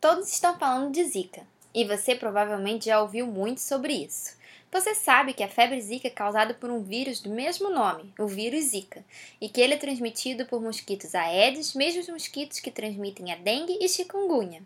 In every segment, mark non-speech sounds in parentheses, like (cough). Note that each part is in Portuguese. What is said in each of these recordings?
Todos estão falando de Zika, e você provavelmente já ouviu muito sobre isso. Você sabe que a febre Zika é causada por um vírus do mesmo nome, o vírus Zika, e que ele é transmitido por mosquitos Aedes, mesmos mosquitos que transmitem a dengue e chikungunya.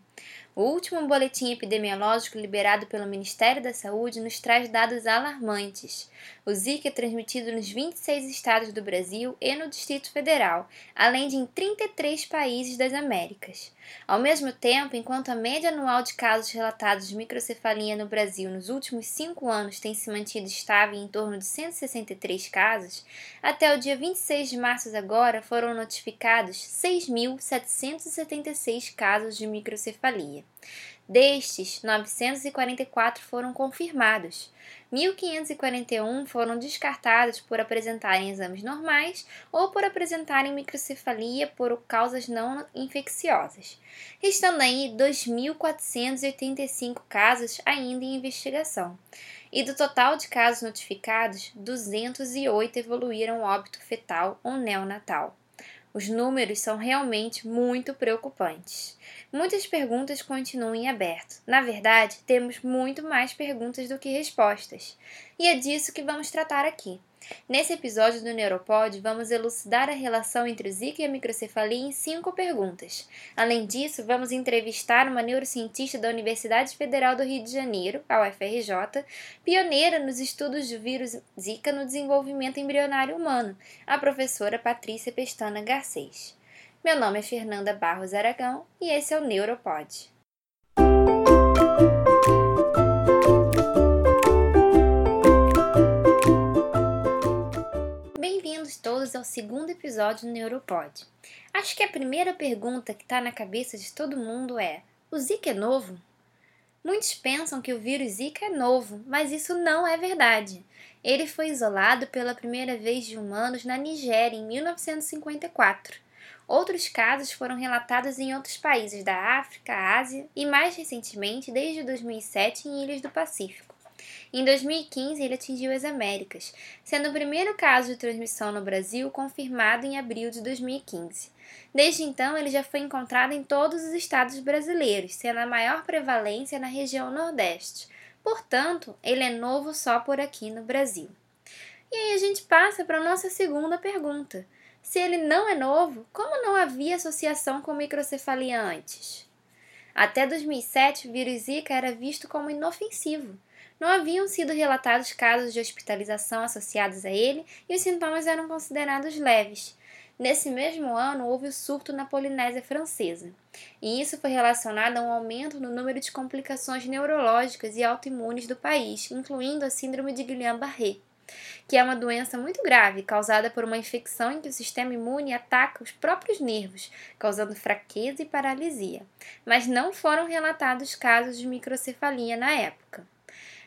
O último boletim epidemiológico liberado pelo Ministério da Saúde nos traz dados alarmantes. O Zika é transmitido nos 26 estados do Brasil e no Distrito Federal, além de em 33 países das Américas. Ao mesmo tempo, enquanto a média anual de casos relatados de microcefalia no Brasil nos últimos cinco anos tem se mantido estável em torno de 163 casos, até o dia 26 de março agora foram notificados 6.776 casos de microcefalia. Destes, 944 foram confirmados. 1.541 foram descartados por apresentarem exames normais ou por apresentarem microcefalia por causas não infecciosas, estando aí 2.485 casos ainda em investigação. E do total de casos notificados, 208 evoluíram óbito fetal ou neonatal. Os números são realmente muito preocupantes. Muitas perguntas continuam em aberto. Na verdade, temos muito mais perguntas do que respostas. E é disso que vamos tratar aqui. Nesse episódio do Neuropod, vamos elucidar a relação entre o Zika e a microcefalia em cinco perguntas. Além disso, vamos entrevistar uma neurocientista da Universidade Federal do Rio de Janeiro, a UFRJ, pioneira nos estudos do vírus Zika no desenvolvimento embrionário humano, a professora Patrícia Pestana Garcês. Meu nome é Fernanda Barros Aragão e esse é o Neuropod. Bem-vindos todos ao segundo episódio do Neuropod. Acho que a primeira pergunta que está na cabeça de todo mundo é: o Zika é novo? Muitos pensam que o vírus Zika é novo, mas isso não é verdade. Ele foi isolado pela primeira vez de humanos na Nigéria em 1954. Outros casos foram relatados em outros países da África, Ásia e, mais recentemente, desde 2007, em ilhas do Pacífico. Em 2015, ele atingiu as Américas, sendo o primeiro caso de transmissão no Brasil confirmado em abril de 2015. Desde então, ele já foi encontrado em todos os estados brasileiros, sendo a maior prevalência na região Nordeste. Portanto, ele é novo só por aqui no Brasil. E aí a gente passa para a nossa segunda pergunta. Se ele não é novo, como não havia associação com microcefalia antes? Até 2007, o vírus Zika era visto como inofensivo. Não haviam sido relatados casos de hospitalização associados a ele e os sintomas eram considerados leves. Nesse mesmo ano, houve o surto na Polinésia Francesa, e isso foi relacionado a um aumento no número de complicações neurológicas e autoimunes do país, incluindo a Síndrome de Guillain-Barré que é uma doença muito grave causada por uma infecção em que o sistema imune ataca os próprios nervos, causando fraqueza e paralisia. Mas não foram relatados casos de microcefalia na época.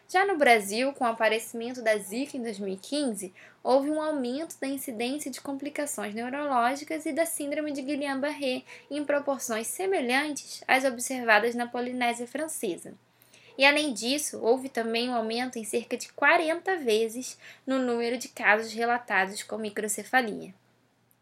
Já no Brasil, com o aparecimento da Zika em 2015, houve um aumento da incidência de complicações neurológicas e da síndrome de Guillain-Barré em proporções semelhantes às observadas na Polinésia Francesa. E além disso, houve também um aumento em cerca de 40 vezes no número de casos relatados com microcefalia.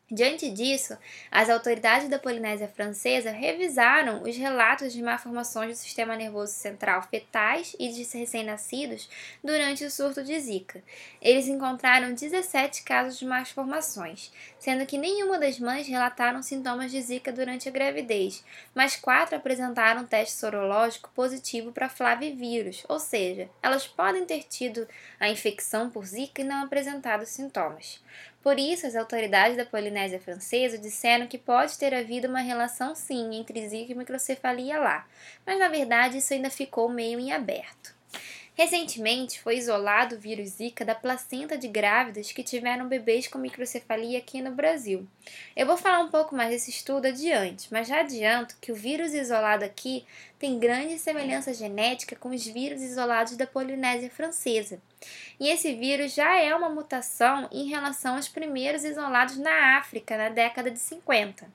Diante disso, as autoridades da Polinésia Francesa revisaram os relatos de malformações do sistema nervoso central fetais e de recém-nascidos durante o surto de Zika. Eles encontraram 17 casos de malformações, sendo que nenhuma das mães relataram sintomas de Zika durante a gravidez, mas quatro apresentaram teste sorológico positivo para flavivírus, ou seja, elas podem ter tido a infecção por Zika e não apresentado sintomas. Por isso, as autoridades da Polinésia Francesa disseram que pode ter havido uma relação sim entre zika e microcefalia lá, mas na verdade isso ainda ficou meio em aberto. Recentemente, foi isolado o vírus Zika da placenta de grávidas que tiveram bebês com microcefalia aqui no Brasil. Eu vou falar um pouco mais desse estudo adiante, mas já adianto que o vírus isolado aqui tem grande semelhança genética com os vírus isolados da Polinésia Francesa. E esse vírus já é uma mutação em relação aos primeiros isolados na África na década de 50.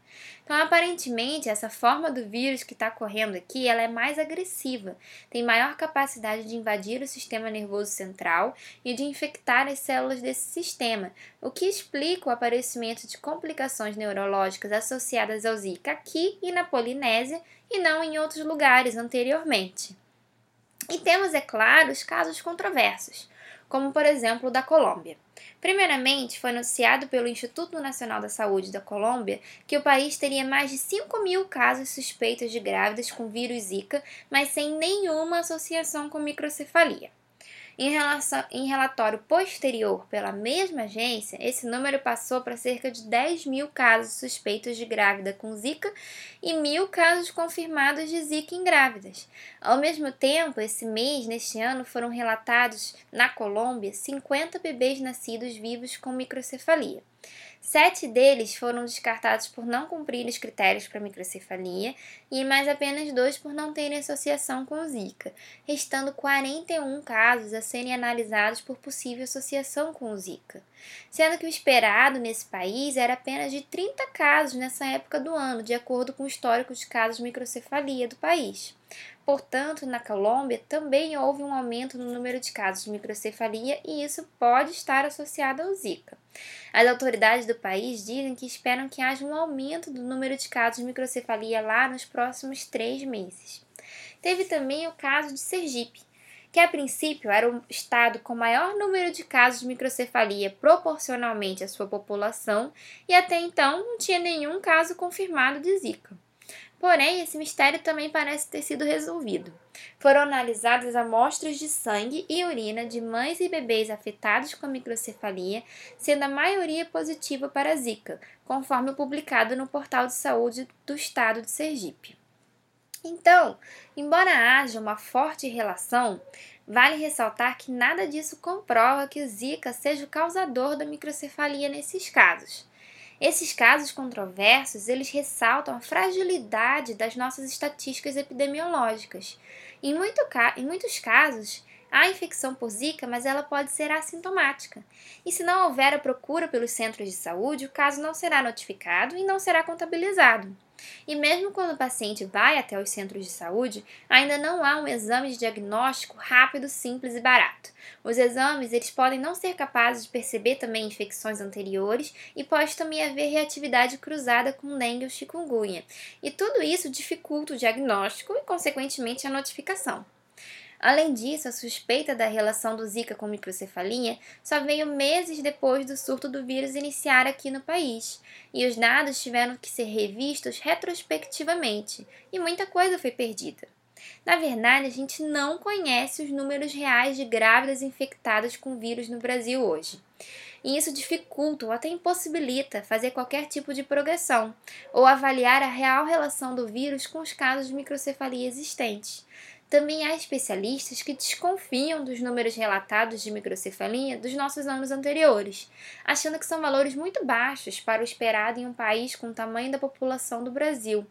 Então, aparentemente, essa forma do vírus que está correndo aqui, ela é mais agressiva, tem maior capacidade de invadir o sistema nervoso central e de infectar as células desse sistema, o que explica o aparecimento de complicações neurológicas associadas ao Zika aqui e na Polinésia e não em outros lugares anteriormente. E temos, é claro, os casos controversos, como por exemplo o da Colômbia. Primeiramente, foi anunciado pelo Instituto Nacional da Saúde da Colômbia que o país teria mais de 5 mil casos suspeitos de grávidas com vírus Zika, mas sem nenhuma associação com microcefalia. Em, relação, em relatório posterior pela mesma agência, esse número passou para cerca de 10 mil casos suspeitos de grávida com Zika e mil casos confirmados de Zika em grávidas. Ao mesmo tempo, esse mês, neste ano, foram relatados na Colômbia 50 bebês nascidos vivos com microcefalia. Sete deles foram descartados por não cumprir os critérios para microcefalia e mais apenas dois por não terem associação com Zika, restando 41 casos a serem analisados por possível associação com Zika, sendo que o esperado nesse país era apenas de 30 casos nessa época do ano, de acordo com o histórico de casos de microcefalia do país. Portanto, na Colômbia também houve um aumento no número de casos de microcefalia e isso pode estar associado ao Zika. As autoridades do país dizem que esperam que haja um aumento do número de casos de microcefalia lá nos próximos três meses. Teve também o caso de Sergipe, que a princípio era o estado com maior número de casos de microcefalia proporcionalmente à sua população e até então não tinha nenhum caso confirmado de Zika. Porém, esse mistério também parece ter sido resolvido. Foram analisadas amostras de sangue e urina de mães e bebês afetados com microcefalia, sendo a maioria positiva para a Zika, conforme publicado no portal de saúde do estado de Sergipe. Então, embora haja uma forte relação, vale ressaltar que nada disso comprova que o Zika seja o causador da microcefalia nesses casos. Esses casos controversos, eles ressaltam a fragilidade das nossas estatísticas epidemiológicas. Em, muito, em muitos casos, há infecção por Zika, mas ela pode ser assintomática. E se não houver a procura pelos centros de saúde, o caso não será notificado e não será contabilizado. E mesmo quando o paciente vai até os centros de saúde, ainda não há um exame de diagnóstico rápido, simples e barato. Os exames eles podem não ser capazes de perceber também infecções anteriores e pode também haver reatividade cruzada com dengue ou chikungunya. E tudo isso dificulta o diagnóstico e, consequentemente, a notificação. Além disso, a suspeita da relação do Zika com microcefalia só veio meses depois do surto do vírus iniciar aqui no país, e os dados tiveram que ser revistos retrospectivamente, e muita coisa foi perdida. Na verdade, a gente não conhece os números reais de grávidas infectadas com vírus no Brasil hoje. E isso dificulta ou até impossibilita fazer qualquer tipo de progressão ou avaliar a real relação do vírus com os casos de microcefalia existentes. Também há especialistas que desconfiam dos números relatados de microcefalia dos nossos anos anteriores, achando que são valores muito baixos para o esperado em um país com o tamanho da população do Brasil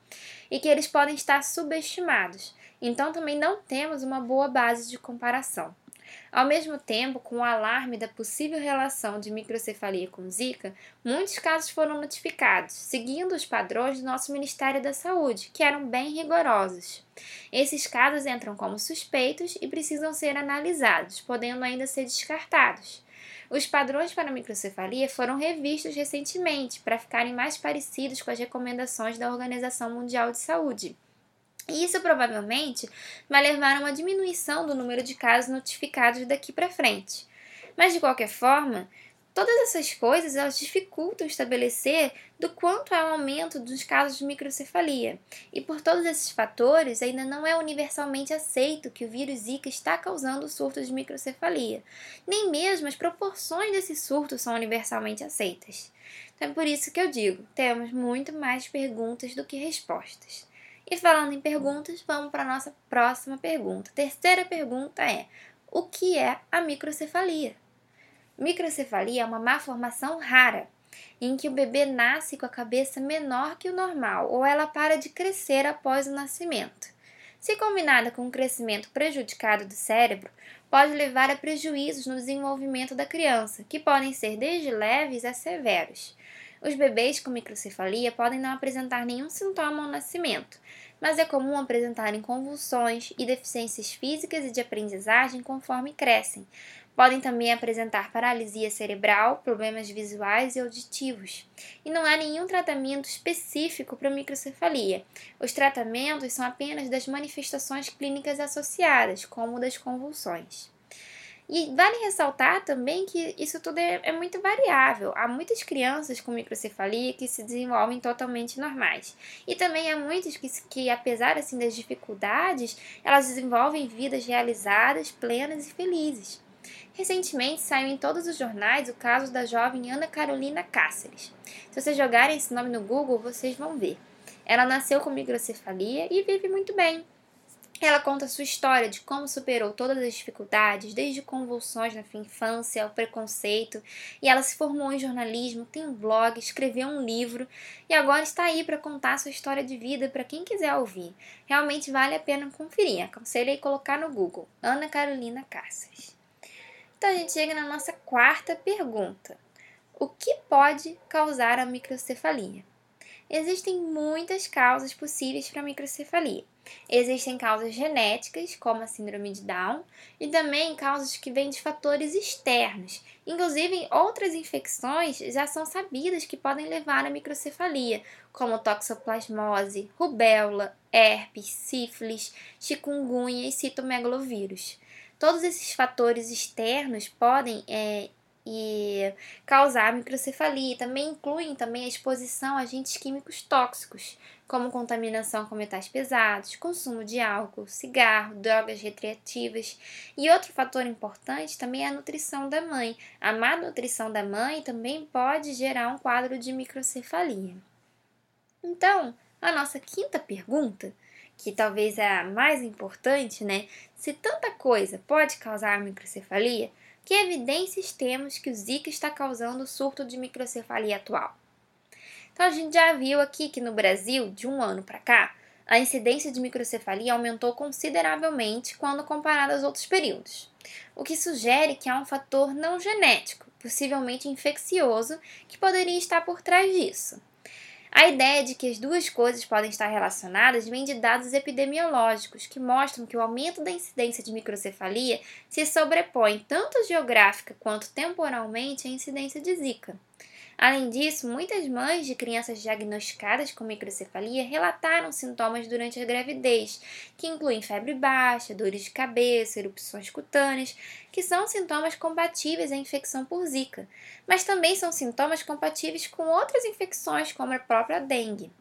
e que eles podem estar subestimados. Então também não temos uma boa base de comparação. Ao mesmo tempo, com o alarme da possível relação de microcefalia com Zika, muitos casos foram notificados, seguindo os padrões do nosso Ministério da Saúde, que eram bem rigorosos. Esses casos entram como suspeitos e precisam ser analisados, podendo ainda ser descartados. Os padrões para microcefalia foram revistos recentemente para ficarem mais parecidos com as recomendações da Organização Mundial de Saúde. Isso provavelmente vai levar a uma diminuição do número de casos notificados daqui para frente. Mas de qualquer forma, todas essas coisas elas dificultam estabelecer do quanto é o aumento dos casos de microcefalia. E por todos esses fatores, ainda não é universalmente aceito que o vírus Zika está causando surtos de microcefalia. Nem mesmo as proporções desses surtos são universalmente aceitas. Então é por isso que eu digo, temos muito mais perguntas do que respostas. E falando em perguntas, vamos para a nossa próxima pergunta. terceira pergunta é: o que é a microcefalia? Microcefalia é uma malformação rara, em que o bebê nasce com a cabeça menor que o normal ou ela para de crescer após o nascimento. Se combinada com um crescimento prejudicado do cérebro, pode levar a prejuízos no desenvolvimento da criança, que podem ser desde leves a severos. Os bebês com microcefalia podem não apresentar nenhum sintoma ao nascimento, mas é comum apresentarem convulsões e deficiências físicas e de aprendizagem conforme crescem, Podem também apresentar paralisia cerebral, problemas visuais e auditivos. E não há nenhum tratamento específico para microcefalia. Os tratamentos são apenas das manifestações clínicas associadas, como das convulsões. E vale ressaltar também que isso tudo é, é, muito variável. Há muitas crianças com microcefalia que se desenvolvem totalmente normais. E também há muitas que, que apesar assim das dificuldades, elas desenvolvem vidas realizadas, plenas e felizes. Recentemente saiu em todos os jornais o caso da jovem Ana Carolina Cáceres. Se vocês jogarem esse nome no Google, vocês vão ver. Ela nasceu com microcefalia e vive muito bem. Ela conta sua história de como superou todas as dificuldades, desde convulsões na infância ao preconceito, e ela se formou em jornalismo, tem um blog, escreveu um livro e agora está aí para contar sua história de vida para quem quiser ouvir. Realmente vale a pena conferir. Aconselho aí colocar no Google Ana Carolina Cáceres. Então a gente chega na nossa quarta pergunta: O que pode causar a microcefalia? Existem muitas causas possíveis para microcefalia. Existem causas genéticas, como a síndrome de Down, e também causas que vêm de fatores externos. Inclusive, outras infecções já são sabidas que podem levar à microcefalia, como toxoplasmose, rubéola, herpes, sífilis, chikungunya e citomegalovírus. Todos esses fatores externos podem é, e causar microcefalia. Também incluem também a exposição a agentes químicos tóxicos, como contaminação com metais pesados, consumo de álcool, cigarro, drogas recreativas. E outro fator importante também é a nutrição da mãe. A má nutrição da mãe também pode gerar um quadro de microcefalia. Então, a nossa quinta pergunta, que talvez é a mais importante, né? Se tanta coisa pode causar microcefalia, que evidências temos que o Zika está causando o surto de microcefalia atual? Então, a gente já viu aqui que no Brasil, de um ano para cá, a incidência de microcefalia aumentou consideravelmente quando comparado aos outros períodos, o que sugere que há um fator não genético, possivelmente infeccioso, que poderia estar por trás disso. A ideia de que as duas coisas podem estar relacionadas vem de dados epidemiológicos que mostram que o aumento da incidência de microcefalia se sobrepõe tanto geográfica quanto temporalmente à incidência de Zika. Além disso, muitas mães de crianças diagnosticadas com microcefalia relataram sintomas durante a gravidez, que incluem febre baixa, dores de cabeça, erupções cutâneas, que são sintomas compatíveis à infecção por Zika, mas também são sintomas compatíveis com outras infecções, como a própria dengue.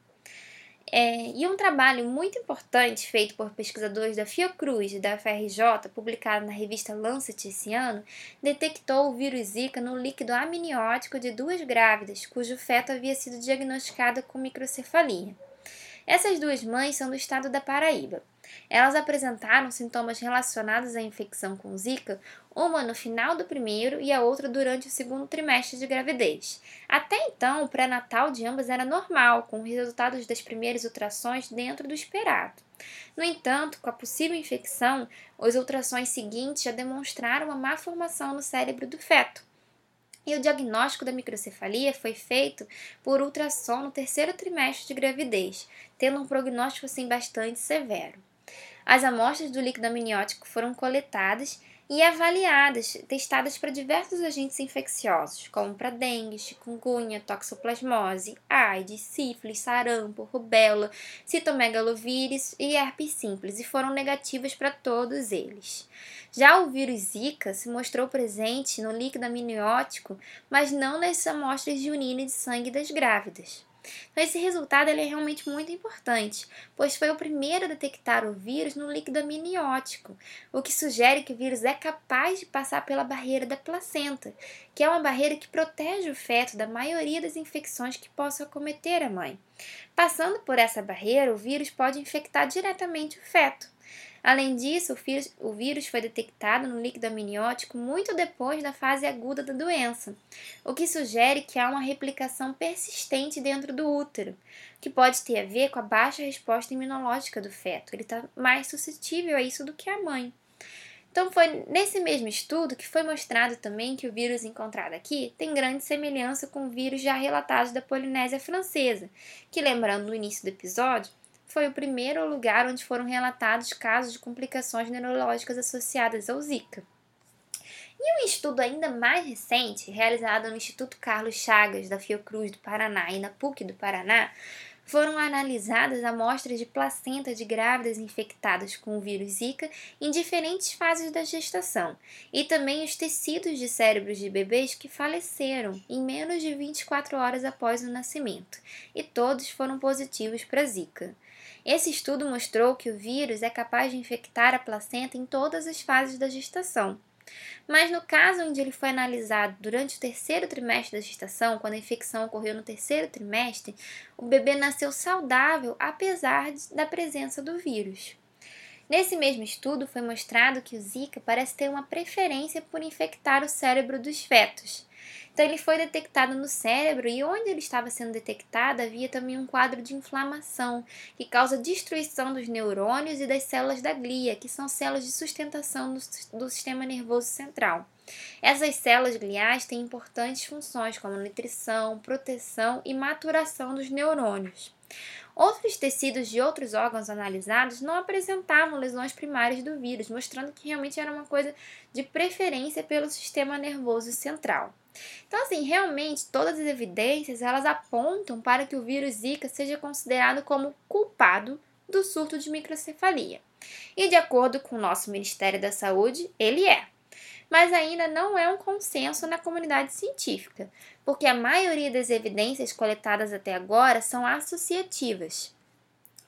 É, e um trabalho muito importante feito por pesquisadores da Fiocruz e da FRJ, publicado na revista Lancet esse ano, detectou o vírus Zika no líquido amniótico de duas grávidas, cujo feto havia sido diagnosticado com microcefalia. Essas duas mães são do estado da Paraíba. Elas apresentaram sintomas relacionados à infecção com Zika, uma no final do primeiro e a outra durante o segundo trimestre de gravidez. Até então, o pré-natal de ambas era normal, com resultados das primeiras ultrações dentro do esperado. No entanto, com a possível infecção, os ultrações seguintes já demonstraram uma má formação no cérebro do feto. E o diagnóstico da microcefalia foi feito por ultrassom no terceiro trimestre de gravidez, tendo um prognóstico assim bastante severo. As amostras do líquido amniótico foram coletadas e avaliadas, testadas para diversos agentes infecciosos, como para dengue, chikungunya, toxoplasmose, AIDS, sífilis, sarampo, rubéola, citomegalovírus e herpes simples, e foram negativas para todos eles. Já o vírus Zika se mostrou presente no líquido amniótico, mas não nas amostras de urina e de sangue das grávidas. Então, esse resultado ele é realmente muito importante, pois foi o primeiro a detectar o vírus no líquido amniótico, o que sugere que o vírus é capaz de passar pela barreira da placenta, que é uma barreira que protege o feto da maioria das infecções que possam acometer a mãe. Passando por essa barreira, o vírus pode infectar diretamente o feto. Além disso, o vírus, foi detectado no líquido amniótico muito depois da fase aguda da doença, o que sugere que há uma replicação persistente dentro do útero, que pode ter a ver com a baixa resposta imunológica do feto. Ele está mais suscetível a isso do que a mãe. Então, foi nesse mesmo estudo que foi mostrado também que o vírus encontrado aqui tem grande semelhança com o vírus já relatado da Polinésia Francesa, que, lembrando no início do episódio, foi o primeiro lugar onde foram relatados casos de complicações neurológicas associadas ao Zika. E um estudo ainda mais recente, realizado no Instituto Carlos Chagas da Fiocruz do Paraná e na PUC do Paraná, foram analisadas amostras de placenta de grávidas infectadas com o vírus Zika em diferentes fases da gestação e também os tecidos de cérebros de bebês que faleceram em menos de 24 horas após o nascimento, e todos foram positivos para Zika. Esse estudo mostrou que o vírus é capaz de infectar a placenta em todas as fases da gestação. Mas no caso onde ele foi analisado durante o terceiro trimestre da gestação, quando a infecção ocorreu no terceiro trimestre, o bebê nasceu saudável apesar da presença do vírus. Nesse mesmo estudo, foi mostrado que o Zika parece ter uma preferência por infectar o cérebro dos fetos. Então, ele foi detectado no cérebro e onde ele estava sendo detectado havia também um quadro de inflamação que causa destruição dos neurônios e das células da glia, que são células de sustentação do, sistema nervoso central. Essas células gliais têm importantes funções como nutrição, proteção e maturação dos neurônios. Outros tecidos de outros órgãos analisados não apresentavam lesões primárias do vírus, mostrando que realmente era uma coisa de preferência pelo sistema nervoso central. Então, assim, realmente todas as evidências elas apontam para que o vírus Zika seja considerado como culpado do surto de microcefalia. E de acordo com o nosso Ministério da Saúde, ele é. Mas ainda não é um consenso na comunidade científica, porque a maioria das evidências coletadas até agora são associativas.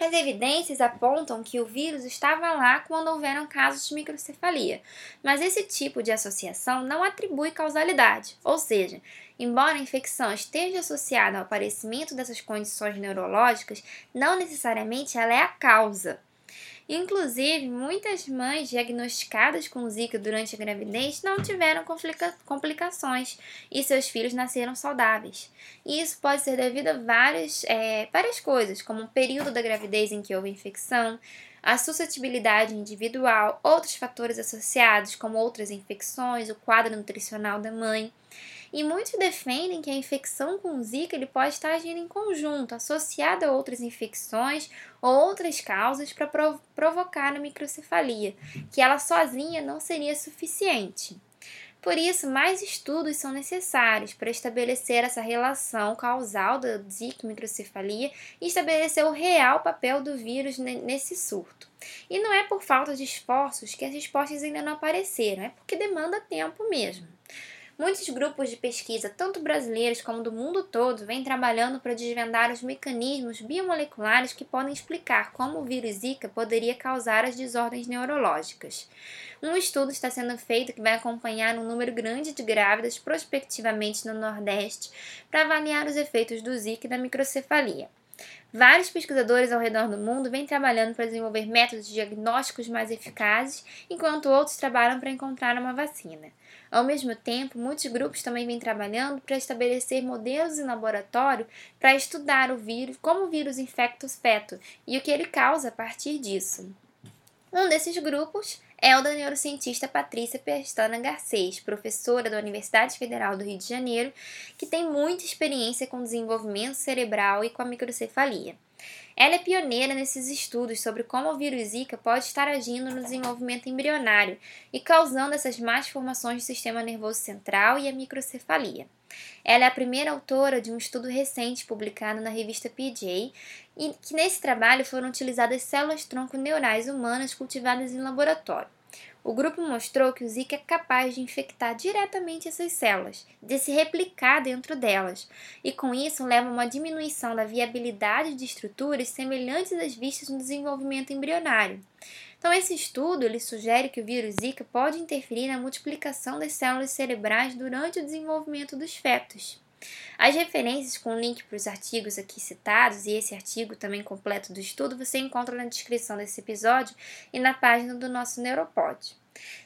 As evidências apontam que o vírus estava lá quando houveram casos de microcefalia, mas esse tipo de associação não atribui causalidade, ou seja, embora a infecção esteja associada ao aparecimento dessas condições neurológicas, não necessariamente ela é a causa. Inclusive, muitas mães diagnosticadas com Zika durante a gravidez não tiveram complica complicações e seus filhos nasceram saudáveis. E isso pode ser devido a várias, é, várias coisas, como o período da gravidez em que houve infecção, a suscetibilidade individual, outros fatores associados, como outras infecções, o quadro nutricional da mãe. E muitos defendem que a infecção com Zika ele pode estar agindo em conjunto, associada a outras infecções ou outras causas para provocar a microcefalia, que ela sozinha não seria suficiente. Por isso, mais estudos são necessários para estabelecer essa relação causal da Zika microcefalia e estabelecer o real papel do vírus nesse surto. E não é por falta de esforços que as respostas ainda não apareceram, é porque demanda tempo mesmo. Muitos grupos de pesquisa, tanto brasileiros como do mundo todo, vêm trabalhando para desvendar os mecanismos biomoleculares que podem explicar como o vírus Zika poderia causar as desordens neurológicas. Um estudo está sendo feito que vai acompanhar um número grande de grávidas prospectivamente no Nordeste para avaliar os efeitos do Zika e da microcefalia. Vários pesquisadores ao redor do mundo vêm trabalhando para desenvolver métodos diagnósticos mais eficazes, enquanto outros trabalham para encontrar uma vacina. Ao mesmo tempo, muitos grupos também vêm trabalhando para estabelecer modelos em laboratório para estudar o vírus, como o vírus infecta os fetos e o que ele causa a partir disso. Um desses grupos é o da neurocientista Patrícia Pestana Garcês, professora da Universidade Federal do Rio de Janeiro, que tem muita experiência com desenvolvimento cerebral e com a microcefalia. Ela é pioneira nesses estudos sobre como o vírus Zika pode estar agindo no desenvolvimento embrionário e causando essas más formações do sistema nervoso central e a microcefalia. Ela é a primeira autora de um estudo recente publicado na revista PJ e que nesse trabalho foram utilizadas células-tronco neurais humanas cultivadas em laboratório. O grupo mostrou que o Zika é capaz de infectar diretamente essas células, de se replicar dentro delas, e com isso leva a uma diminuição da viabilidade de estruturas semelhantes às vistas no desenvolvimento embrionário. Então, esse estudo ele sugere que o vírus Zika pode interferir na multiplicação das células cerebrais durante o desenvolvimento dos fetos. As referências com link para os artigos aqui citados e esse artigo também completo do estudo você encontra na descrição desse episódio e na página do nosso Neuropod.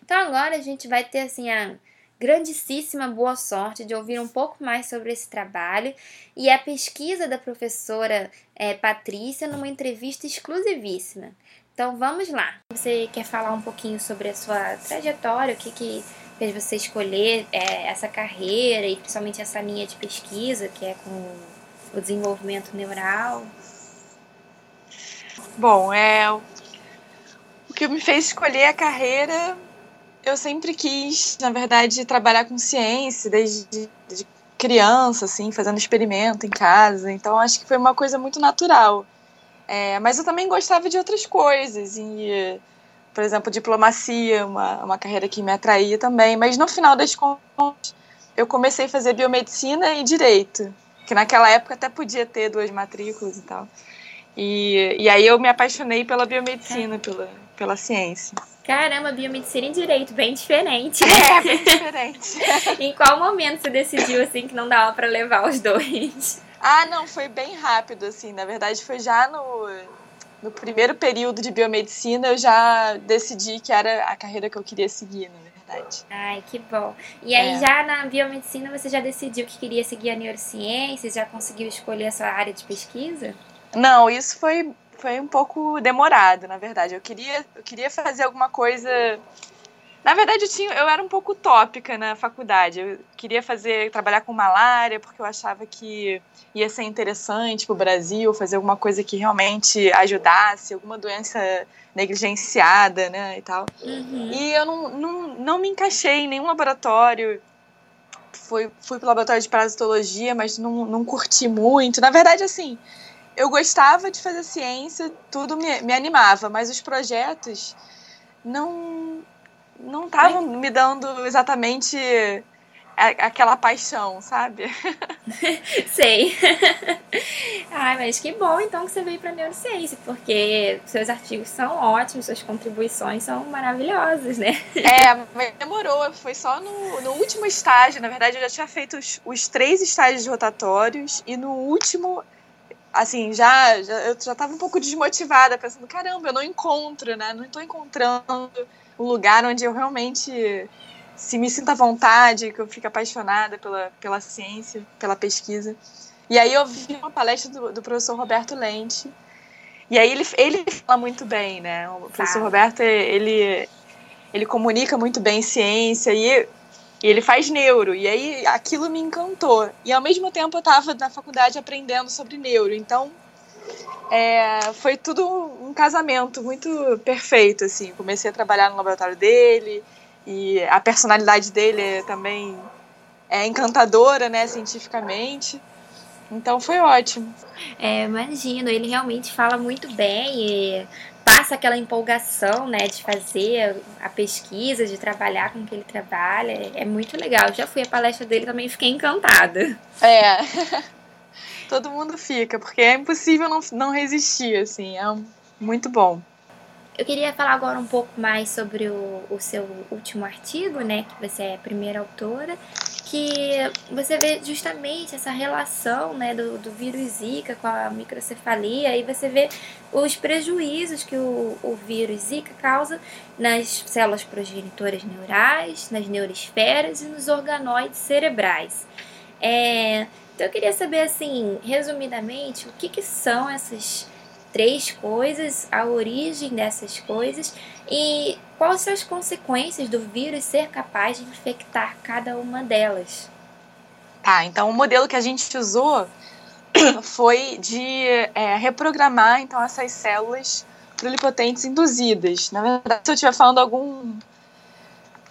Então agora a gente vai ter assim a grandíssima boa sorte de ouvir um pouco mais sobre esse trabalho e a pesquisa da professora é, Patrícia numa entrevista exclusivíssima. Então vamos lá. Você quer falar um pouquinho sobre a sua trajetória, o que, que fez você escolher é, essa carreira e principalmente essa linha de pesquisa que é com o desenvolvimento neural? Bom, é o que me fez escolher a carreira eu sempre quis, na verdade, trabalhar com ciência desde de criança, assim, fazendo experimento em casa. Então, acho que foi uma coisa muito natural. É, mas eu também gostava de outras coisas. E, por exemplo, diplomacia, uma, uma carreira que me atraía também. Mas no final das contas, eu comecei a fazer biomedicina e direito. Que naquela época até podia ter duas matrículas e tal. E, e aí eu me apaixonei pela biomedicina, pela, pela ciência. Caramba, biomedicina e direito, bem diferente. É, bem diferente. (laughs) em qual momento você decidiu assim que não dava para levar os dois? Ah, não, foi bem rápido assim. Na verdade, foi já no no primeiro período de biomedicina eu já decidi que era a carreira que eu queria seguir, na verdade. Ai, que bom. E aí é. já na biomedicina você já decidiu que queria seguir a neurociência, já conseguiu escolher a sua área de pesquisa? Não, isso foi foi um pouco demorado, na verdade. Eu queria, eu queria fazer alguma coisa. Na verdade, eu, tinha, eu era um pouco utópica na faculdade. Eu queria fazer, trabalhar com malária, porque eu achava que ia ser interessante para o Brasil, fazer alguma coisa que realmente ajudasse, alguma doença negligenciada, né, e tal. Uhum. E eu não, não, não me encaixei em nenhum laboratório. Fui, fui para o laboratório de parasitologia, mas não, não curti muito. Na verdade, assim, eu gostava de fazer ciência, tudo me, me animava, mas os projetos não não estavam me dando exatamente aquela paixão, sabe? (laughs) Sei. (laughs) Ai, mas que bom então que você veio para neurociência, porque seus artigos são ótimos, suas contribuições são maravilhosas, né? É, (laughs) mas demorou, foi só no, no último estágio, na verdade eu já tinha feito os, os três estágios rotatórios e no último assim, já, já eu já estava um pouco desmotivada, pensando, caramba, eu não encontro, né? Não estou encontrando um lugar onde eu realmente se me sinta à vontade, que eu fique apaixonada pela, pela ciência, pela pesquisa. E aí eu vi uma palestra do, do professor Roberto Lente, e aí ele, ele fala muito bem, né? O professor tá. Roberto, ele, ele comunica muito bem ciência, e e ele faz neuro. E aí aquilo me encantou. E ao mesmo tempo eu estava na faculdade aprendendo sobre neuro. Então é, foi tudo um casamento muito perfeito. assim. Comecei a trabalhar no laboratório dele. E a personalidade dele também é encantadora, né, cientificamente. Então foi ótimo. É, imagino, ele realmente fala muito bem e passa aquela empolgação, né, de fazer a pesquisa, de trabalhar com o que ele trabalha. É muito legal. já fui à palestra dele também fiquei encantada. É. (laughs) Todo mundo fica, porque é impossível não, não resistir, assim. É muito bom. Eu queria falar agora um pouco mais sobre o, o seu último artigo, né, que você é a primeira autora, que você vê justamente essa relação né, do, do vírus Zika com a microcefalia e você vê os prejuízos que o, o vírus Zika causa nas células progenitoras neurais, nas neuroesferas e nos organoides cerebrais. É, então eu queria saber assim, resumidamente, o que, que são essas três coisas, a origem dessas coisas e quais são as consequências do vírus ser capaz de infectar cada uma delas. Tá, então o modelo que a gente usou (coughs) foi de é, reprogramar então essas células pluripotentes induzidas. Na verdade, se eu estiver falando algum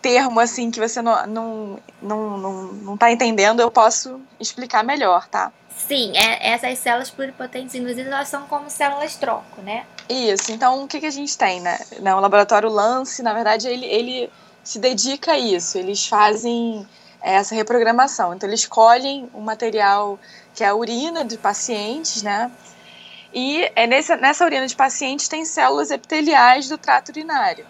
termo assim que você não, não, não, não, não tá entendendo, eu posso explicar melhor, tá? Sim, é, essas células pluripotentes induzidas elas são como células tronco, né? Isso, então o que, que a gente tem, né? O laboratório Lance, na verdade, ele, ele se dedica a isso, eles fazem é, essa reprogramação. Então, eles escolhem um material que é a urina de pacientes, né? E é nessa, nessa urina de pacientes tem células epiteliais do trato urinário.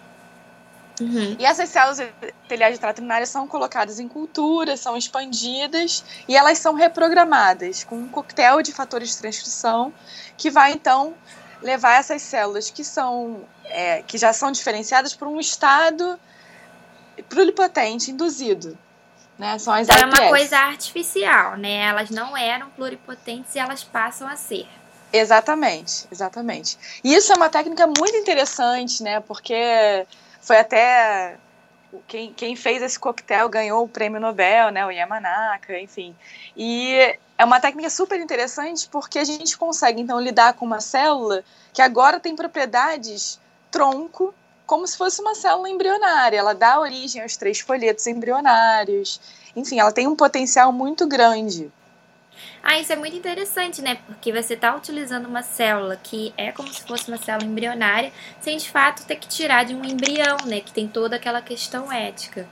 Uhum. E essas células epiteliais urinário são colocadas em cultura, são expandidas e elas são reprogramadas com um coquetel de fatores de transcrição que vai então levar essas células que são é, que já são diferenciadas para um estado pluripotente induzido. Né? São as então é uma coisa artificial, né? Elas não eram pluripotentes e elas passam a ser. Exatamente, exatamente. E isso é uma técnica muito interessante, né? Porque foi até quem, quem fez esse coquetel ganhou o prêmio Nobel, né, o Yamanaka, enfim. E é uma técnica super interessante porque a gente consegue então lidar com uma célula que agora tem propriedades tronco como se fosse uma célula embrionária. Ela dá origem aos três folhetos embrionários. Enfim, ela tem um potencial muito grande. Ah, isso é muito interessante, né? Porque você está utilizando uma célula que é como se fosse uma célula embrionária, sem de fato ter que tirar de um embrião, né? Que tem toda aquela questão ética.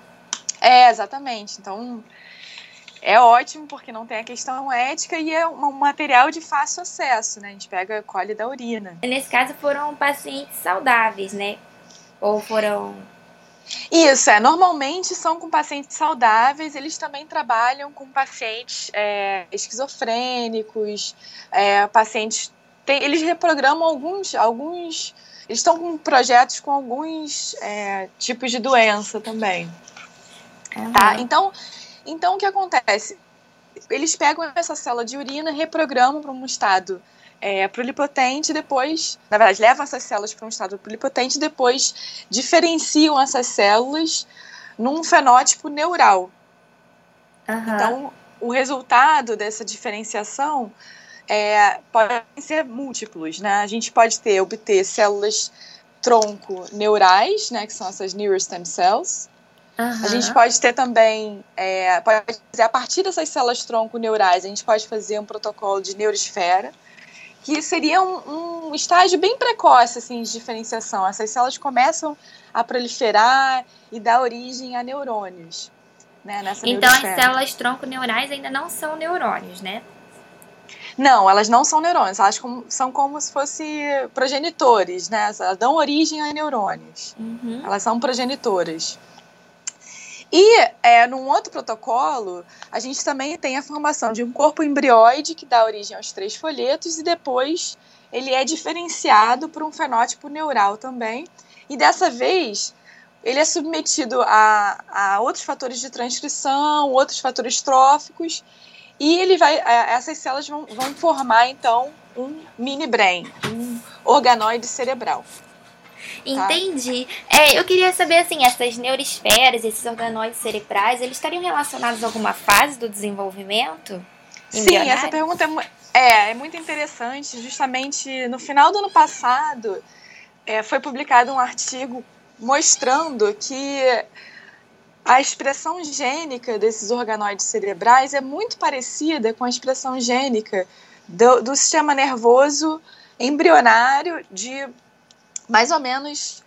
É, exatamente. Então, é ótimo porque não tem a questão ética e é um material de fácil acesso, né? A gente pega, colhe da urina. Nesse caso foram pacientes saudáveis, né? Ou foram isso, é. Normalmente são com pacientes saudáveis, eles também trabalham com pacientes é, esquizofrênicos, é, pacientes. Tem, eles reprogramam alguns. alguns eles estão com projetos com alguns é, tipos de doença também. Uhum. Tá? Então, então, o que acontece? Eles pegam essa célula de urina, reprogramam para um estado é, pluripotente, depois, na verdade, levam essas células para um estado pluripotente, depois diferenciam essas células num fenótipo neural. Uhum. Então, o resultado dessa diferenciação é, podem ser múltiplos, né? A gente pode ter, obter células tronco neurais, né, que são essas neurostem cells. Uhum. A gente pode ter também, é, pode a partir dessas células tronco neurais, a gente pode fazer um protocolo de neurosfera, que seria um, um, estágio bem precoce assim, de diferenciação. Essas células começam a proliferar e dar origem a neurônios. Né, então as células tronco neurais ainda não são neurônios, né? Não, elas não são neurônios, elas como, são como se fossem progenitores, né? Elas dão origem a neurônios. Uhum. Elas são progenitoras. E é, num outro protocolo, a gente também tem a formação de um corpo embrióide que dá origem aos três folhetos e depois ele é diferenciado por um fenótipo neural também. E dessa vez ele é submetido a, a outros fatores de transcrição, outros fatores tróficos, e ele vai, é, essas células vão, vão formar então um mini brain, um organoide cerebral. Tá. Entendi. É, eu queria saber, assim, essas neuroesferas, esses organóides cerebrais, eles estariam relacionados a alguma fase do desenvolvimento? Sim, essa pergunta é, é, é, muito interessante. Justamente no final do ano passado, é, foi publicado um artigo mostrando que a expressão gênica desses organoides cerebrais é muito parecida com a expressão gênica do, do sistema nervoso embrionário de mais ou menos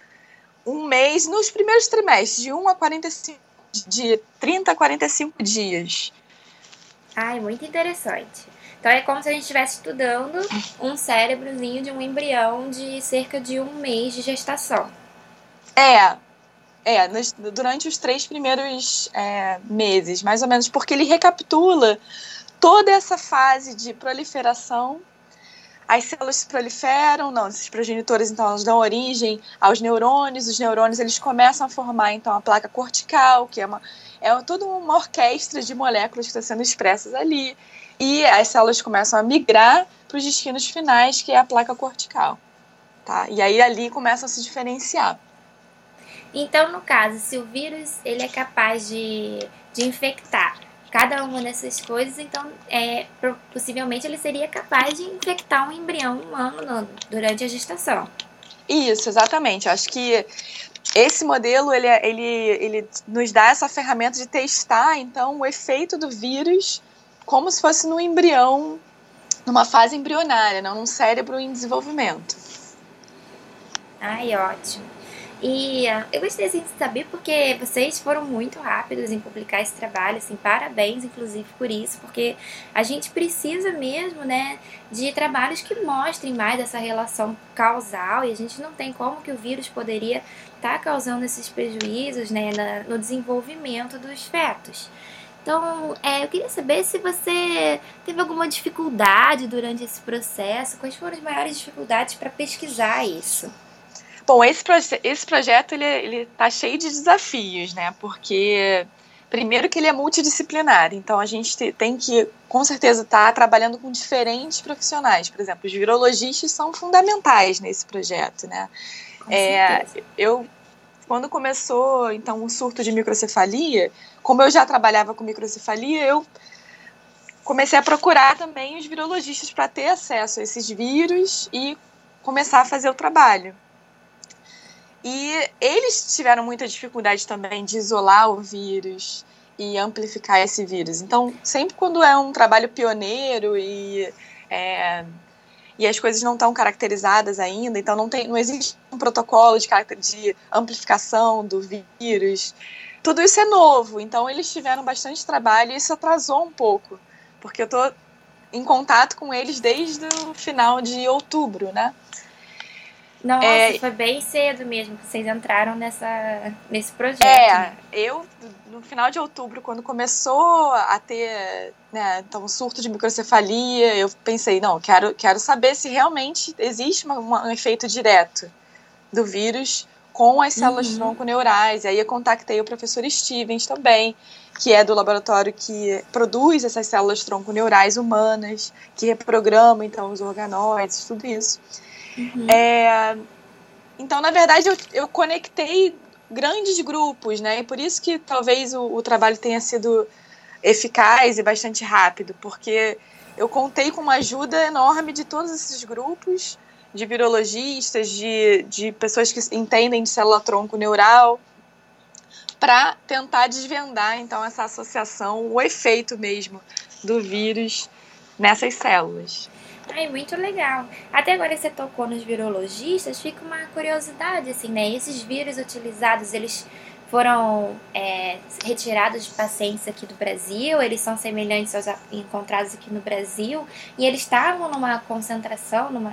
um mês nos primeiros trimestres, de 1 a 45, de 30 a 45 dias. Ai, muito interessante. Então é como se a gente estivesse estudando um cérebrozinho de um embrião de cerca de um mês de gestação. É, é, nos, durante os três primeiros é, meses, mais ou menos, porque ele recapitula toda essa fase de proliferação as células se proliferam, não, esses progenitores então elas dão origem aos neurônios, os neurônios eles começam a formar então a placa cortical, que é uma é toda uma orquestra de moléculas que estão sendo expressas ali, e as células começam a migrar para os destinos finais, que é a placa cortical, tá? E aí ali começam a se diferenciar. Então, no caso, se o vírus ele é capaz de, de infectar cada uma dessas coisas, então é, possivelmente ele seria capaz de infectar um embrião humano no, durante a gestação. Isso, exatamente. Acho que esse modelo ele, é, ele, ele nos dá essa ferramenta de testar então o efeito do vírus como se fosse no embrião, numa fase embrionária, não num cérebro em desenvolvimento. Ai, ótimo. E uh, eu gostaria assim, de saber porque vocês foram muito rápidos em publicar esse trabalho, assim, parabéns inclusive por isso, porque a gente precisa mesmo, né, de trabalhos que mostrem mais essa relação causal e a gente não tem como que o vírus poderia estar tá causando esses prejuízos, né, na, no desenvolvimento dos fetos. Então, é, eu queria saber se você teve alguma dificuldade durante esse processo, quais foram as maiores dificuldades para pesquisar isso? Bom, esse, proje esse projeto ele, ele tá cheio de desafios, né? Porque primeiro que ele é multidisciplinar, então a gente tem que, com certeza, estar tá trabalhando com diferentes profissionais. Por exemplo, os virologistas são fundamentais nesse projeto, né? É, eu quando começou então o surto de microcefalia, como eu já trabalhava com microcefalia, eu comecei a procurar também os virologistas para ter acesso a esses vírus e começar a fazer o trabalho. E eles tiveram muita dificuldade também de isolar o vírus e amplificar esse vírus. Então, sempre quando é um trabalho pioneiro e, é, e as coisas não estão caracterizadas ainda, então não, tem, não existe um protocolo de, de amplificação do vírus, tudo isso é novo. Então, eles tiveram bastante trabalho e isso atrasou um pouco, porque eu estou em contato com eles desde o final de outubro, né? Nossa, é, foi bem cedo mesmo que vocês entraram nessa, nesse projeto. É, eu, no final de outubro, quando começou a ter né, então, um surto de microcefalia, eu pensei, não, quero, quero saber se realmente existe uma, uma, um efeito direto do vírus com as células uhum. tronco-neurais. E aí eu contactei o professor Stevens também, que é do laboratório que produz essas células tronco-neurais humanas, que reprograma, então, os organoides, tudo isso. Uhum. É, então, na verdade, eu, eu conectei grandes grupos, né? E por isso que talvez o, o trabalho tenha sido eficaz e bastante rápido, porque eu contei com uma ajuda enorme de todos esses grupos, de virologistas, de, de pessoas que entendem de célula-tronco neural, para tentar desvendar, então, essa associação, o efeito mesmo do vírus nessas células. Ai, muito legal. Até agora você tocou nos virologistas, fica uma curiosidade, assim, né? Esses vírus utilizados, eles foram é, retirados de pacientes aqui do Brasil, eles são semelhantes aos encontrados aqui no Brasil, e eles estavam numa concentração, numa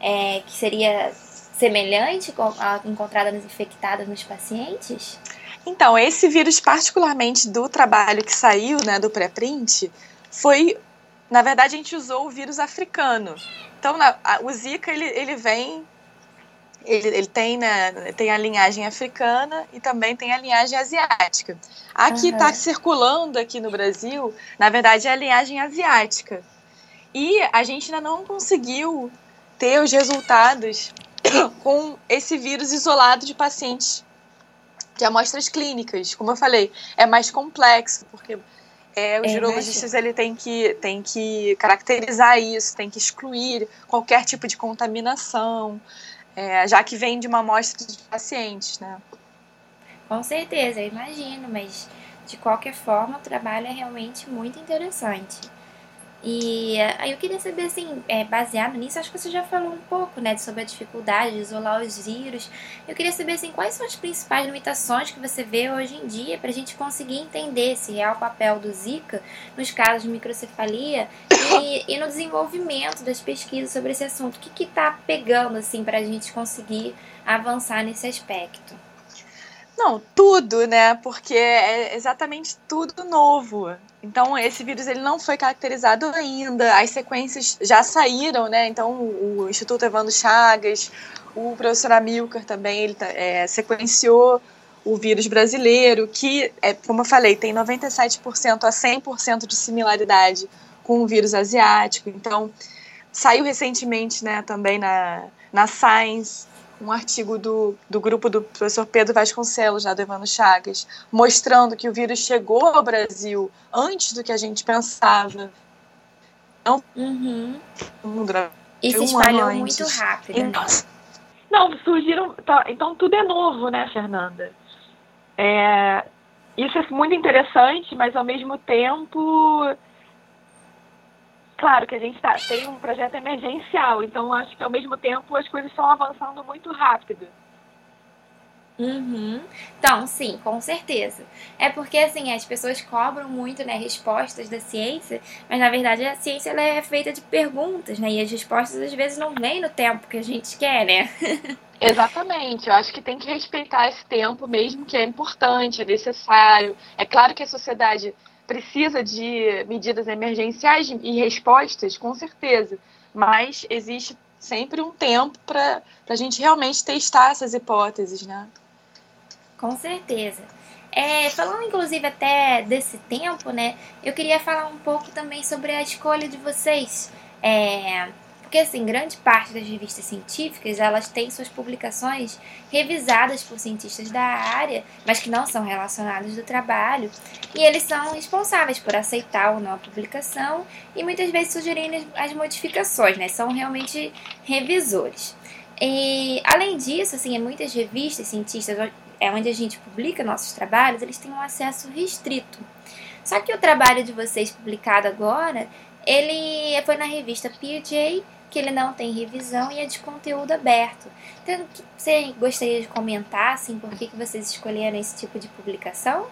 é, que seria semelhante à encontrada nos infectados nos pacientes? Então, esse vírus, particularmente do trabalho que saiu, né, do pré-print, foi na verdade, a gente usou o vírus africano. Então, na, a, o Zika, ele, ele vem, ele, ele tem, né, tem a linhagem africana e também tem a linhagem asiática. A que está uhum. circulando aqui no Brasil, na verdade, é a linhagem asiática. E a gente ainda não conseguiu ter os resultados (coughs) com esse vírus isolado de pacientes de amostras clínicas. Como eu falei, é mais complexo, porque é, os virologistas ele tem que, tem que caracterizar isso, tem que excluir qualquer tipo de contaminação, é, já que vem de uma amostra de pacientes, né? Com certeza, eu imagino, mas de qualquer forma o trabalho é realmente muito interessante. E eh, aí eu queria saber, assim, é, baseado nisso, acho que você já falou um pouco, né, sobre a dificuldade de isolar os vírus. Eu queria saber, assim, quais são as principais limitações que você vê hoje em dia para a gente conseguir entender esse real papel do Zika nos casos de microcefalia e, e no desenvolvimento das pesquisas sobre esse assunto. O que está pegando, assim, para a gente conseguir avançar nesse aspecto? Não, tudo, né? Porque é exatamente tudo novo. Então, esse vírus ele não foi caracterizado ainda, as sequências já saíram, né? Então, o Instituto Evandro Chagas, o professor Amilcar também, ele é, sequenciou o vírus brasileiro, que, é, como eu falei, tem 97% a 100% de similaridade com o vírus asiático. Então, saiu recentemente né, também na, na Science um artigo do, do grupo do professor Pedro Vasconcelos, lá do Evandro Chagas, mostrando que o vírus chegou ao Brasil antes do que a gente pensava. Não, uhum. E se espalhou muito rápido. Então, né? Não, surgiram. Tá, então tudo é novo, né, Fernanda? É, isso é muito interessante, mas ao mesmo tempo Claro que a gente tá, tem um projeto emergencial, então acho que ao mesmo tempo as coisas estão avançando muito rápido. Uhum. Então, sim, com certeza. É porque, assim, as pessoas cobram muito, né, respostas da ciência, mas na verdade a ciência ela é feita de perguntas, né, e as respostas às vezes não vêm no tempo que a gente quer, né? (laughs) Exatamente, eu acho que tem que respeitar esse tempo mesmo, que é importante, é necessário. É claro que a sociedade precisa de medidas emergenciais e respostas, com certeza, mas existe sempre um tempo para a gente realmente testar essas hipóteses, né? Com certeza. É, falando inclusive até desse tempo, né? Eu queria falar um pouco também sobre a escolha de vocês. É, porque, assim, grande parte das revistas científicas, elas têm suas publicações revisadas por cientistas da área, mas que não são relacionados do trabalho, e eles são responsáveis por aceitar ou não a publicação e muitas vezes sugerirem as modificações, né? São realmente revisores. E, além disso, assim, muitas revistas cientistas, é onde a gente publica nossos trabalhos, eles têm um acesso restrito. Só que o trabalho de vocês publicado agora, ele foi na revista PJ, que ele não tem revisão e é de conteúdo aberto. Então, você gostaria de comentar, assim, por que, que vocês escolheram esse tipo de publicação?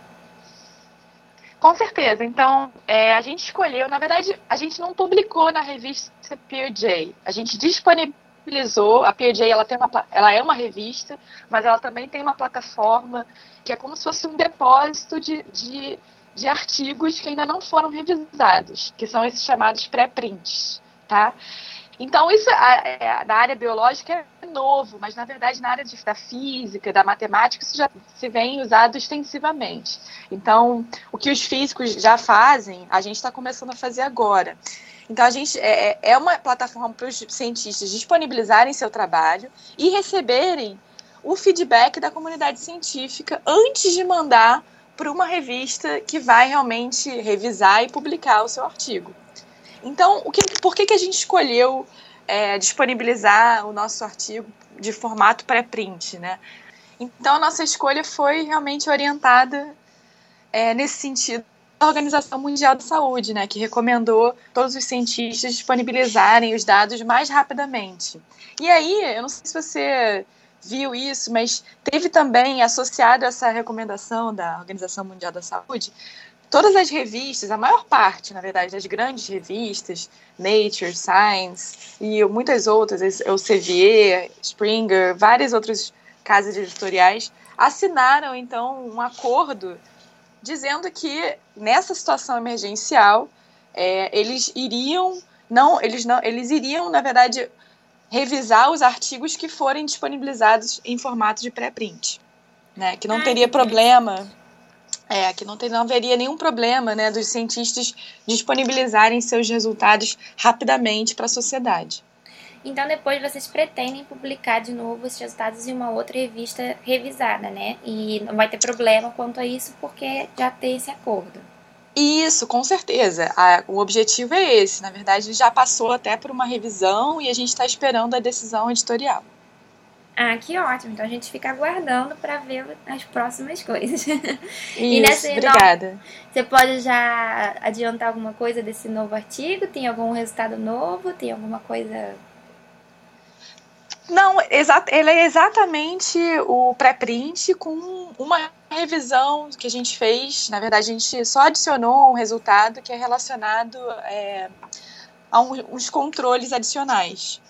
Com certeza. Então, é, a gente escolheu, na verdade, a gente não publicou na revista PJ. A gente disponibilizou, a PJ ela, tem uma, ela é uma revista, mas ela também tem uma plataforma que é como se fosse um depósito de, de, de artigos que ainda não foram revisados, que são esses chamados pré-prints, tá? Então, isso é, na área biológica é novo, mas na verdade na área de, da física, da matemática, isso já se vem usado extensivamente. Então, o que os físicos já fazem, a gente está começando a fazer agora. Então, a gente é, é, é uma plataforma para os cientistas disponibilizarem seu trabalho e receberem o feedback da comunidade científica antes de mandar para uma revista que vai realmente revisar e publicar o seu artigo. Então, o que, por que, que a gente escolheu é, disponibilizar o nosso artigo de formato pré-print, né? Então, a nossa escolha foi realmente orientada é, nesse sentido da Organização Mundial da Saúde, né, que recomendou todos os cientistas disponibilizarem os dados mais rapidamente. E aí, eu não sei se você viu isso, mas teve também associado a essa recomendação da Organização Mundial da Saúde todas as revistas, a maior parte, na verdade, das grandes revistas, Nature, Science e muitas outras, o Sevier, Springer, várias outras casas editoriais, assinaram então um acordo dizendo que nessa situação emergencial é, eles iriam não eles não eles iriam na verdade revisar os artigos que forem disponibilizados em formato de pré-print, né? Que não teria problema é, que não, tem, não haveria nenhum problema né, dos cientistas disponibilizarem seus resultados rapidamente para a sociedade. Então, depois vocês pretendem publicar de novo esses resultados em uma outra revista revisada, né? E não vai ter problema quanto a isso, porque já tem esse acordo. Isso, com certeza. A, o objetivo é esse. Na verdade, já passou até por uma revisão e a gente está esperando a decisão editorial. Ah, que ótimo. Então a gente fica aguardando para ver as próximas coisas. (laughs) Isso, e nessa obrigada. você pode já adiantar alguma coisa desse novo artigo? Tem algum resultado novo? Tem alguma coisa não, ele é exatamente o pré-print com uma revisão que a gente fez. Na verdade, a gente só adicionou um resultado que é relacionado é, a uns controles adicionais.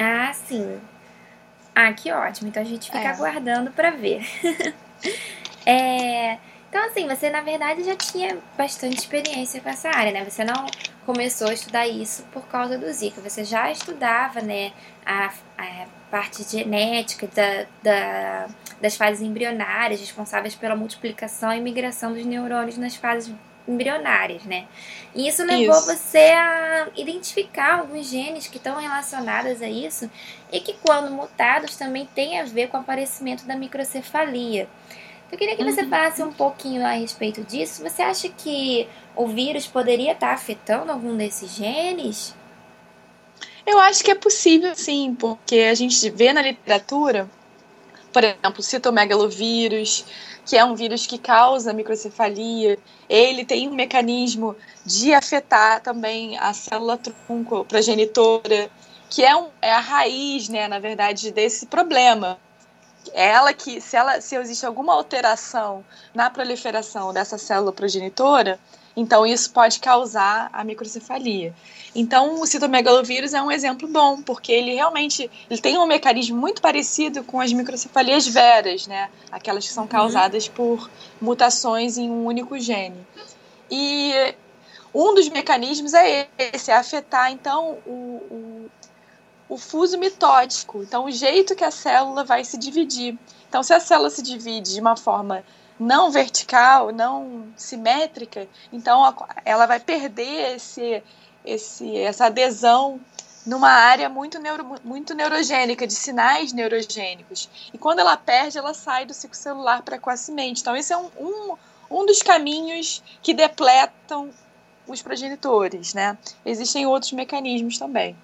Ah, sim. Ah, que ótimo. Então a gente fica é. aguardando para ver. (laughs) é, então, assim, você na verdade já tinha bastante experiência com essa área, né? Você não começou a estudar isso por causa do Zika. Você já estudava, né, a, a parte genética da, da, das fases embrionárias, responsáveis pela multiplicação e migração dos neurônios nas fases embrionárias, né? E isso levou isso. você a identificar alguns genes que estão relacionados a isso e que, quando mutados, também tem a ver com o aparecimento da microcefalia. Eu queria que você uhum. falasse um pouquinho a respeito disso. Você acha que o vírus poderia estar afetando algum desses genes? Eu acho que é possível, sim, porque a gente vê na literatura, por exemplo, citomegalovírus, que é um vírus que causa microcefalia, ele tem um mecanismo de afetar também a célula tronco progenitora, que é, um, é a raiz, né, na verdade, desse problema. Ela que, se, ela, se existe alguma alteração na proliferação dessa célula progenitora, então isso pode causar a microcefalia. Então, o citomegalovírus é um exemplo bom, porque ele realmente ele tem um mecanismo muito parecido com as microcefalias veras, né? Aquelas que são uhum. causadas uhum. por mutações em um único gene. E um dos mecanismos é esse, é afetar, então, o, o, o fuso mitótico, então o jeito que a célula vai se dividir. Então, se a célula se divide de uma forma não vertical, não simétrica, então ela vai perder esse esse, essa adesão numa área muito, neuro, muito neurogênica, de sinais neurogênicos. E quando ela perde, ela sai do ciclo celular precocemente. Então, esse é um, um, um dos caminhos que depletam os progenitores, né? Existem outros mecanismos também.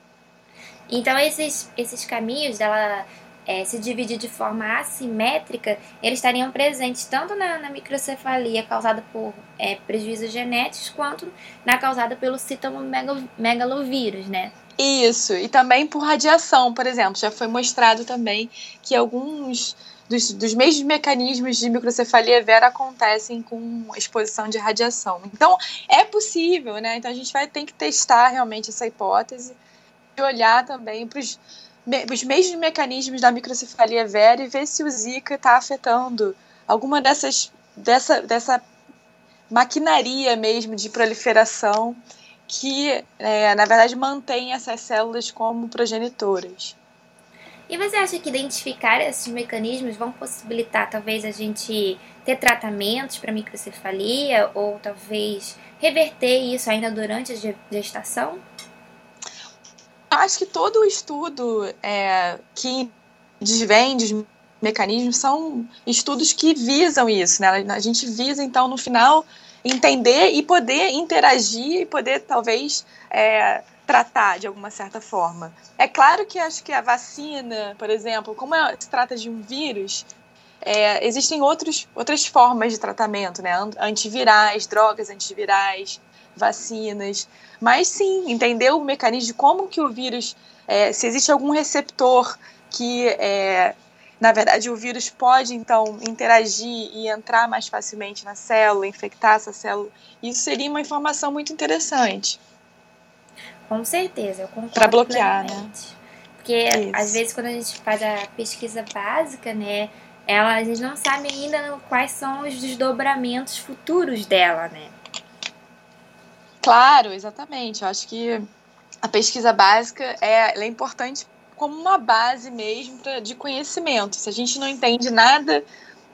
Então, esses, esses caminhos dela é, se dividir de forma assimétrica, eles estariam presentes tanto na, na microcefalia causada por é, prejuízos genéticos, quanto na causada pelo citomegalovírus, né? Isso, e também por radiação, por exemplo. Já foi mostrado também que alguns dos, dos mesmos mecanismos de microcefalia vera acontecem com exposição de radiação. Então, é possível, né? Então, a gente vai ter que testar realmente essa hipótese e olhar também para os os mesmos mecanismos da microcefalia vera e ver se o Zika está afetando alguma dessas dessa, dessa maquinaria mesmo de proliferação que, é, na verdade, mantém essas células como progenitoras. E você acha que identificar esses mecanismos vão possibilitar talvez a gente ter tratamentos para microcefalia ou talvez reverter isso ainda durante a gestação? Acho que todo estudo é, que desvende os mecanismos são estudos que visam isso, né? A gente visa, então, no final, entender e poder interagir e poder, talvez, é, tratar de alguma certa forma. É claro que acho que a vacina, por exemplo, como se trata de um vírus, é, existem outros, outras formas de tratamento, né? Antivirais, drogas antivirais, vacinas. Mas sim, entender o mecanismo de como que o vírus, é, se existe algum receptor que é, na verdade, o vírus pode então interagir e entrar mais facilmente na célula, infectar essa célula. Isso seria uma informação muito interessante. Com certeza, eu concordo. Para bloquear, né? plenamente. né? Porque Isso. às vezes quando a gente faz a pesquisa básica, né, ela, a gente não sabe ainda quais são os desdobramentos futuros dela, né? Claro, exatamente. Eu acho que a pesquisa básica é, é importante como uma base mesmo pra, de conhecimento. Se a gente não entende nada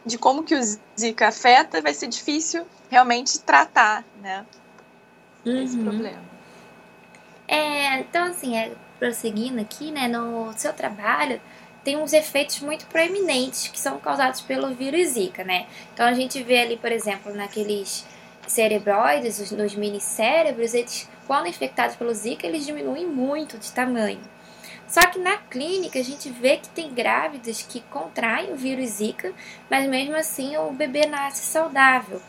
de como que o Zika afeta, vai ser difícil realmente tratar, né? Uhum. Esse problema. É, então, assim, é, prosseguindo aqui, né, no seu trabalho, tem uns efeitos muito proeminentes que são causados pelo vírus Zika, né? Então, a gente vê ali, por exemplo, naqueles cerebroides, nos minicérebros, eles, quando infectados pelo Zika, eles diminuem muito de tamanho. Só que na clínica a gente vê que tem grávidas que contraem o vírus Zika, mas mesmo assim o bebê nasce saudável.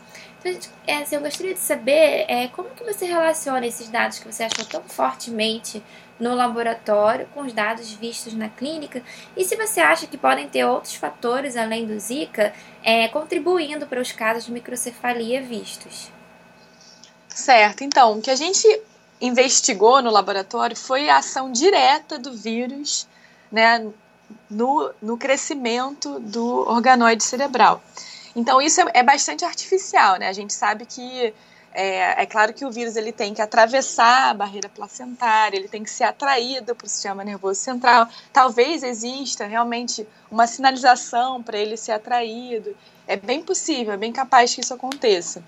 É, assim, eu gostaria de saber é, como que você relaciona esses dados que você achou tão fortemente no laboratório com os dados vistos na clínica e se você acha que podem ter outros fatores além do Zika é, contribuindo para os casos de microcefalia vistos. Certo, então, o que a gente investigou no laboratório foi a ação direta do vírus né, no, no crescimento do organoide cerebral. Então isso é, é bastante artificial, né? A gente sabe que é, é, claro que o vírus ele tem que atravessar a barreira placentária, ele tem que ser atraído para o sistema nervoso central. Talvez exista realmente uma sinalização para ele ser atraído. É bem possível, é bem capaz que isso aconteça,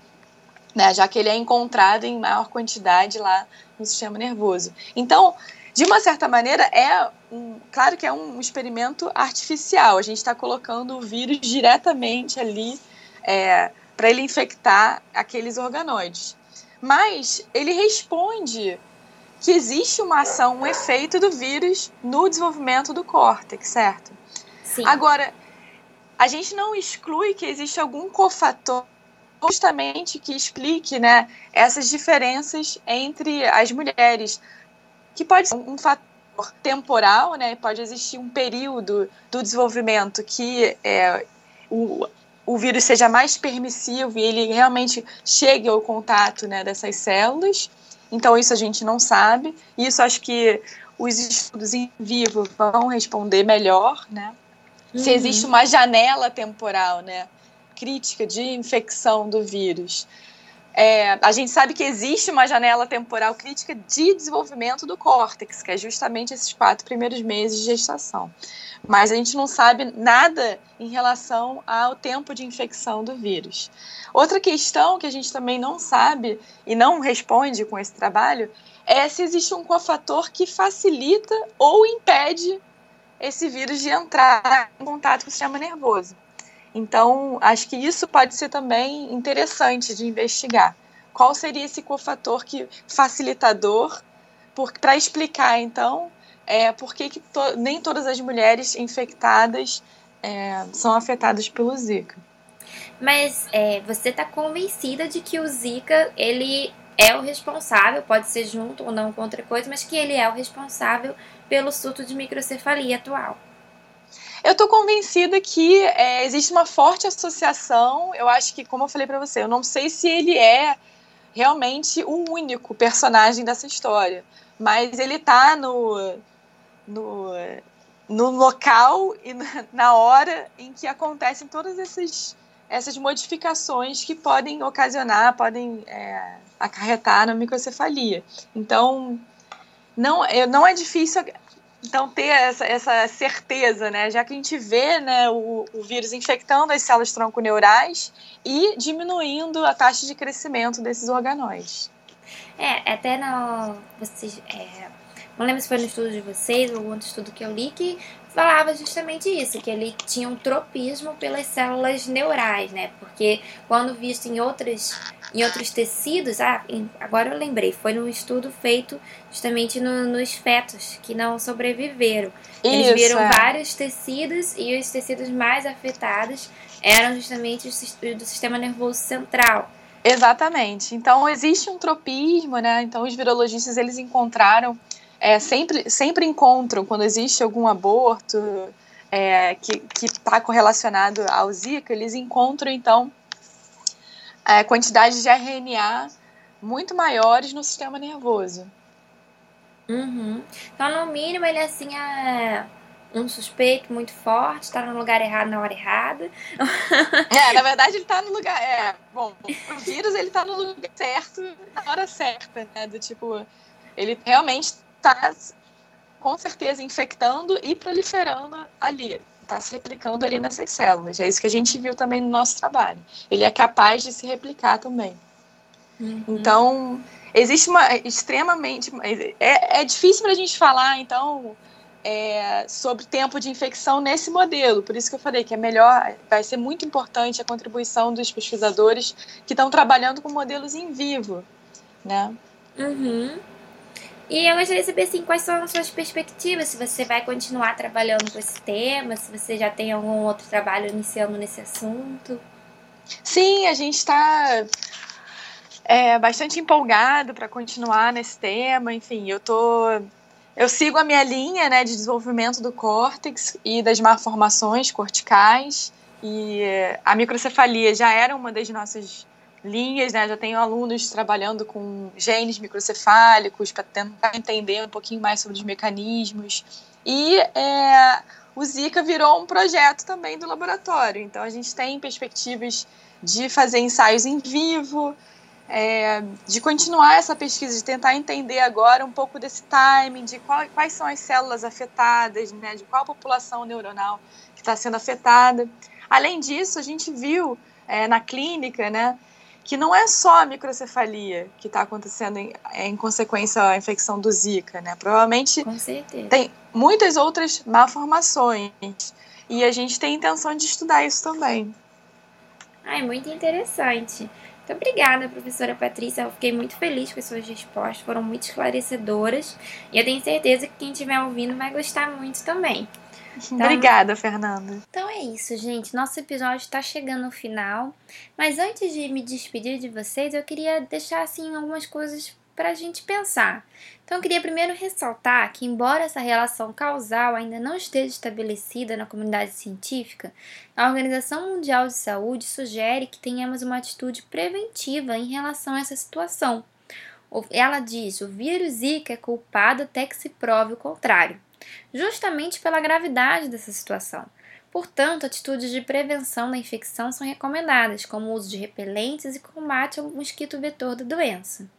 né? Já que ele é encontrado em maior quantidade lá no sistema nervoso. Então, de uma certa maneira, é um, claro que é um experimento artificial. A gente está colocando o vírus diretamente ali é, para ele infectar aqueles organoides. Mas ele responde que existe uma ação, um efeito do vírus no desenvolvimento do córtex, certo? Sim. Agora, a gente não exclui que existe algum cofator justamente que explique né, essas diferenças entre as mulheres que pode ser um fator temporal, né? Pode existir um período do desenvolvimento que é, o, o vírus seja mais permissivo e ele realmente chegue ao contato né, dessas células. Então, isso a gente não sabe. Isso acho que os estudos em vivo vão responder melhor, né? Uhum. Se existe uma janela temporal, né? Crítica de infecção do vírus. É, a gente sabe que existe uma janela temporal crítica de desenvolvimento do córtex, que é justamente esses quatro primeiros meses de gestação. Mas a gente não sabe nada em relação ao tempo de infecção do vírus. Outra questão que a gente também não sabe e não responde com esse trabalho é se existe um cofator que facilita ou impede esse vírus de entrar em contato com o sistema nervoso. Então, acho que isso pode ser também interessante de investigar. Qual seria esse cofator que facilitador para explicar, então, é, por que, que to nem todas as mulheres infectadas é, são afetadas pelo Zika. Mas é, você está convencida de que o Zika ele é o responsável, pode ser junto ou não com outra coisa, mas que ele é o responsável pelo surto de microcefalia atual. Eu estou convencida que é, existe uma forte associação. Eu acho que, como eu falei para você, eu não sei se ele é realmente o único personagem dessa história, mas ele está no, no, no local e na hora em que acontecem todas essas, essas modificações que podem ocasionar, podem é, acarretar na microcefalia. Então, não, não é difícil então ter essa, essa certeza, né? Já que a gente vê né, o, o vírus infectando as células tronconeurais e diminuindo a taxa de crescimento desses organóides. É, até no. Vocês, é, não lembro se foi no estudo de vocês ou outro estudo que eu li que falava justamente isso, que ele tinha um tropismo pelas células neurais, né? Porque quando visto em outras em outros tecidos, ah, agora eu lembrei, foi num estudo feito justamente no, nos fetos que não sobreviveram. Eles isso, viram é. vários tecidos e os tecidos mais afetados eram justamente os do sistema nervoso central. Exatamente. Então existe um tropismo, né? Então os virologistas eles encontraram é, sempre, sempre encontram, quando existe algum aborto é, que está correlacionado ao Zika, eles encontram, então, é, quantidades de RNA muito maiores no sistema nervoso. Uhum. Então, no mínimo, ele assim é um suspeito muito forte, está no lugar errado na hora errada. (laughs) É, na verdade ele está no lugar. É, bom, o vírus ele está no lugar certo na hora certa, né? Do tipo, ele realmente está com certeza infectando e proliferando ali, está se replicando ali nessas células. É isso que a gente viu também no nosso trabalho. Ele é capaz de se replicar também. Uhum. Então, existe uma extremamente. É, é difícil para a gente falar, então, é, sobre tempo de infecção nesse modelo. Por isso que eu falei que é melhor, vai ser muito importante a contribuição dos pesquisadores que estão trabalhando com modelos em vivo. Né? Uhum. E eu gostaria de saber assim, quais são as suas perspectivas, se você vai continuar trabalhando com esse tema, se você já tem algum outro trabalho iniciando nesse assunto. Sim, a gente está é, bastante empolgado para continuar nesse tema. Enfim, eu tô eu sigo a minha linha né, de desenvolvimento do córtex e das malformações corticais. E a microcefalia já era uma das nossas linhas, né? Já tenho alunos trabalhando com genes microcefálicos para tentar entender um pouquinho mais sobre os mecanismos. E é, o Zika virou um projeto também do laboratório. Então a gente tem perspectivas de fazer ensaios em vivo, é, de continuar essa pesquisa, de tentar entender agora um pouco desse timing, de qual, quais são as células afetadas, né, de qual população neuronal que está sendo afetada. Além disso, a gente viu é, na clínica, né, que não é só a microcefalia que está acontecendo em, em, consequência à infecção do Zika, né? Provavelmente tem muitas outras malformações e a gente tem intenção de estudar isso também. Ai, muito interessante. Muito obrigada, professora Patrícia. Eu fiquei muito feliz com as suas respostas, foram muito esclarecedoras e eu tenho certeza que quem estiver ouvindo vai gostar muito também. Tá? Obrigada, Fernanda. Então é isso, gente. Nosso episódio está chegando ao final. Mas antes de me despedir de vocês, eu queria deixar assim algumas coisas para a gente pensar. Então, eu queria primeiro ressaltar que, embora essa relação causal ainda não esteja estabelecida na comunidade científica, a Organização Mundial de Saúde sugere que tenhamos uma atitude preventiva em relação a essa situação. Ela diz: o vírus Zika é culpado até que se prove o contrário justamente pela gravidade dessa situação. Portanto, atitudes de prevenção da infecção são recomendadas, como o uso de repelentes e combate ao mosquito vetor da doença.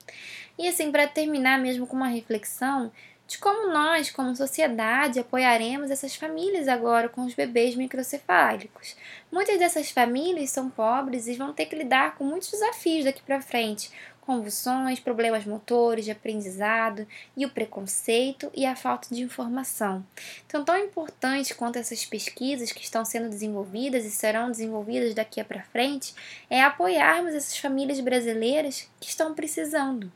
E assim, para terminar mesmo com uma reflexão de como nós, como sociedade, apoiaremos essas famílias agora com os bebês microcefálicos. Muitas dessas famílias são pobres e vão ter que lidar com muitos desafios daqui para frente, convulsões, problemas motores, de aprendizado e o preconceito e a falta de informação. Então, tão importante quanto essas pesquisas que estão sendo desenvolvidas e serão desenvolvidas daqui para frente é apoiarmos essas famílias brasileiras que estão precisando.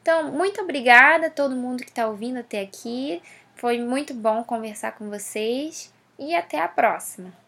Então, muito obrigada a todo mundo que está ouvindo até aqui. Foi muito bom conversar com vocês e até a próxima.